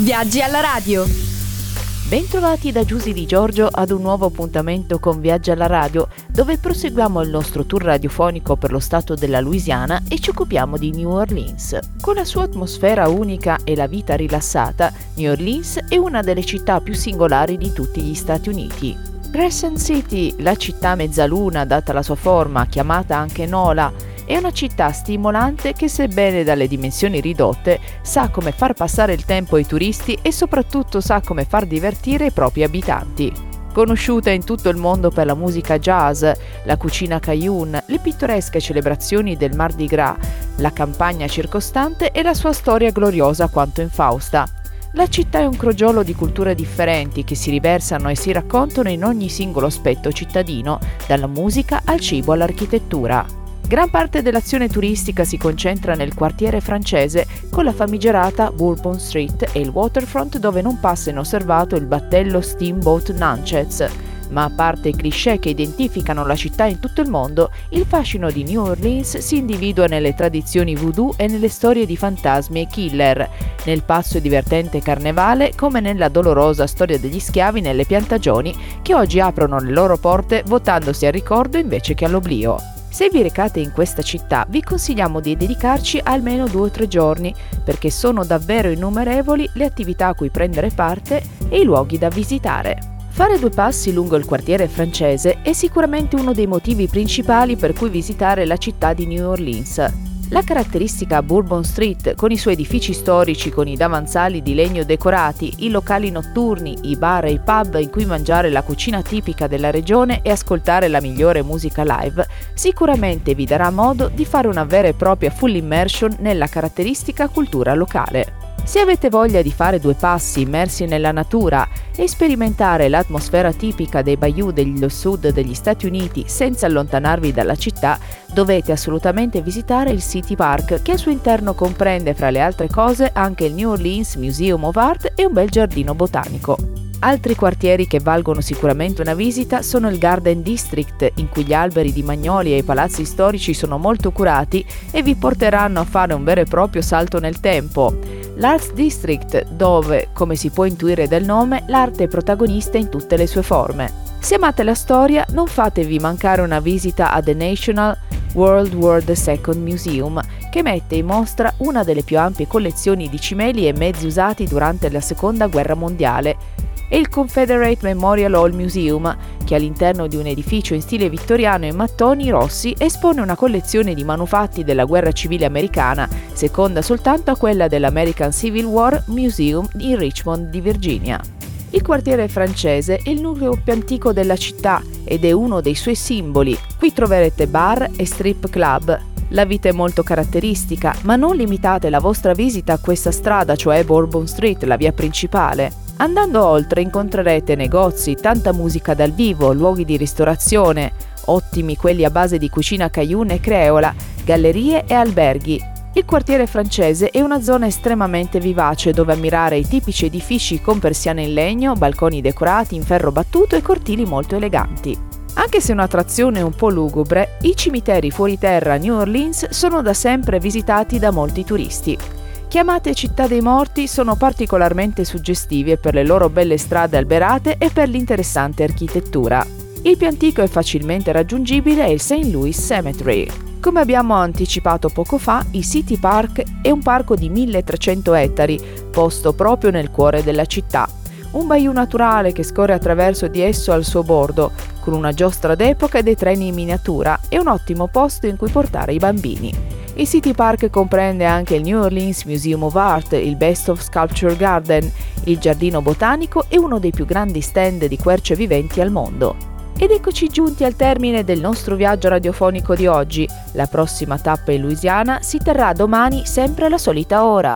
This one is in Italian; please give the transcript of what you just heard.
Viaggi alla radio. Bentrovati da Giusy Di Giorgio ad un nuovo appuntamento con Viaggi alla radio, dove proseguiamo il nostro tour radiofonico per lo stato della Louisiana e ci occupiamo di New Orleans. Con la sua atmosfera unica e la vita rilassata, New Orleans è una delle città più singolari di tutti gli Stati Uniti. Crescent City, la città mezzaluna data la sua forma, chiamata anche Nola, è una città stimolante che sebbene dalle dimensioni ridotte sa come far passare il tempo ai turisti e soprattutto sa come far divertire i propri abitanti. Conosciuta in tutto il mondo per la musica jazz, la cucina Cajun, le pittoresche celebrazioni del Mardi Gras, la campagna circostante e la sua storia gloriosa quanto infausta. La città è un crogiolo di culture differenti che si riversano e si raccontano in ogni singolo aspetto cittadino, dalla musica al cibo all'architettura. Gran parte dell'azione turistica si concentra nel quartiere francese con la famigerata Bourbon Street e il waterfront dove non passa inosservato il battello Steamboat Natchez. Ma a parte i cliché che identificano la città in tutto il mondo, il fascino di New Orleans si individua nelle tradizioni voodoo e nelle storie di fantasmi e killer, nel pazzo e divertente carnevale come nella dolorosa storia degli schiavi nelle piantagioni che oggi aprono le loro porte votandosi al ricordo invece che all'oblio. Se vi recate in questa città vi consigliamo di dedicarci almeno due o tre giorni perché sono davvero innumerevoli le attività a cui prendere parte e i luoghi da visitare. Fare due passi lungo il quartiere francese è sicuramente uno dei motivi principali per cui visitare la città di New Orleans. La caratteristica Bourbon Street, con i suoi edifici storici con i davanzali di legno decorati, i locali notturni, i bar e i pub in cui mangiare la cucina tipica della regione e ascoltare la migliore musica live, sicuramente vi darà modo di fare una vera e propria full immersion nella caratteristica cultura locale. Se avete voglia di fare due passi immersi nella natura e sperimentare l'atmosfera tipica dei bayou dello sud degli Stati Uniti senza allontanarvi dalla città, dovete assolutamente visitare il City Park che al suo interno comprende fra le altre cose anche il New Orleans Museum of Art e un bel giardino botanico. Altri quartieri che valgono sicuramente una visita sono il Garden District, in cui gli alberi di magnolia e i palazzi storici sono molto curati e vi porteranno a fare un vero e proprio salto nel tempo. L'Arts District, dove, come si può intuire dal nome, l'arte è protagonista in tutte le sue forme. Se amate la storia, non fatevi mancare una visita a The National World War II Museum, che mette in mostra una delle più ampie collezioni di cimeli e mezzi usati durante la Seconda Guerra Mondiale, e il Confederate Memorial Hall Museum, che all'interno di un edificio in stile vittoriano in mattoni rossi espone una collezione di manufatti della guerra civile americana, seconda soltanto a quella dell'American Civil War Museum in Richmond di Virginia. Il quartiere francese è il nucleo più antico della città ed è uno dei suoi simboli. Qui troverete bar e strip club, la vita è molto caratteristica, ma non limitate la vostra visita a questa strada, cioè Bourbon Street, la via principale. Andando oltre incontrerete negozi, tanta musica dal vivo, luoghi di ristorazione, ottimi quelli a base di cucina cajun e creola, gallerie e alberghi. Il quartiere francese è una zona estremamente vivace dove ammirare i tipici edifici con persiane in legno, balconi decorati in ferro battuto e cortili molto eleganti. Anche se un'attrazione un po' lugubre, i cimiteri fuori terra a New Orleans sono da sempre visitati da molti turisti chiamate città dei morti sono particolarmente suggestive per le loro belle strade alberate e per l'interessante architettura. Il più antico e facilmente raggiungibile è il St. Louis Cemetery. Come abbiamo anticipato poco fa, il City Park è un parco di 1300 ettari, posto proprio nel cuore della città. Un bayou naturale che scorre attraverso di esso al suo bordo, con una giostra d'epoca e dei treni in miniatura, è un ottimo posto in cui portare i bambini. Il City Park comprende anche il New Orleans Museum of Art, il Best of Sculpture Garden, il giardino botanico e uno dei più grandi stand di querce viventi al mondo. Ed eccoci giunti al termine del nostro viaggio radiofonico di oggi. La prossima tappa in Louisiana si terrà domani sempre alla solita ora.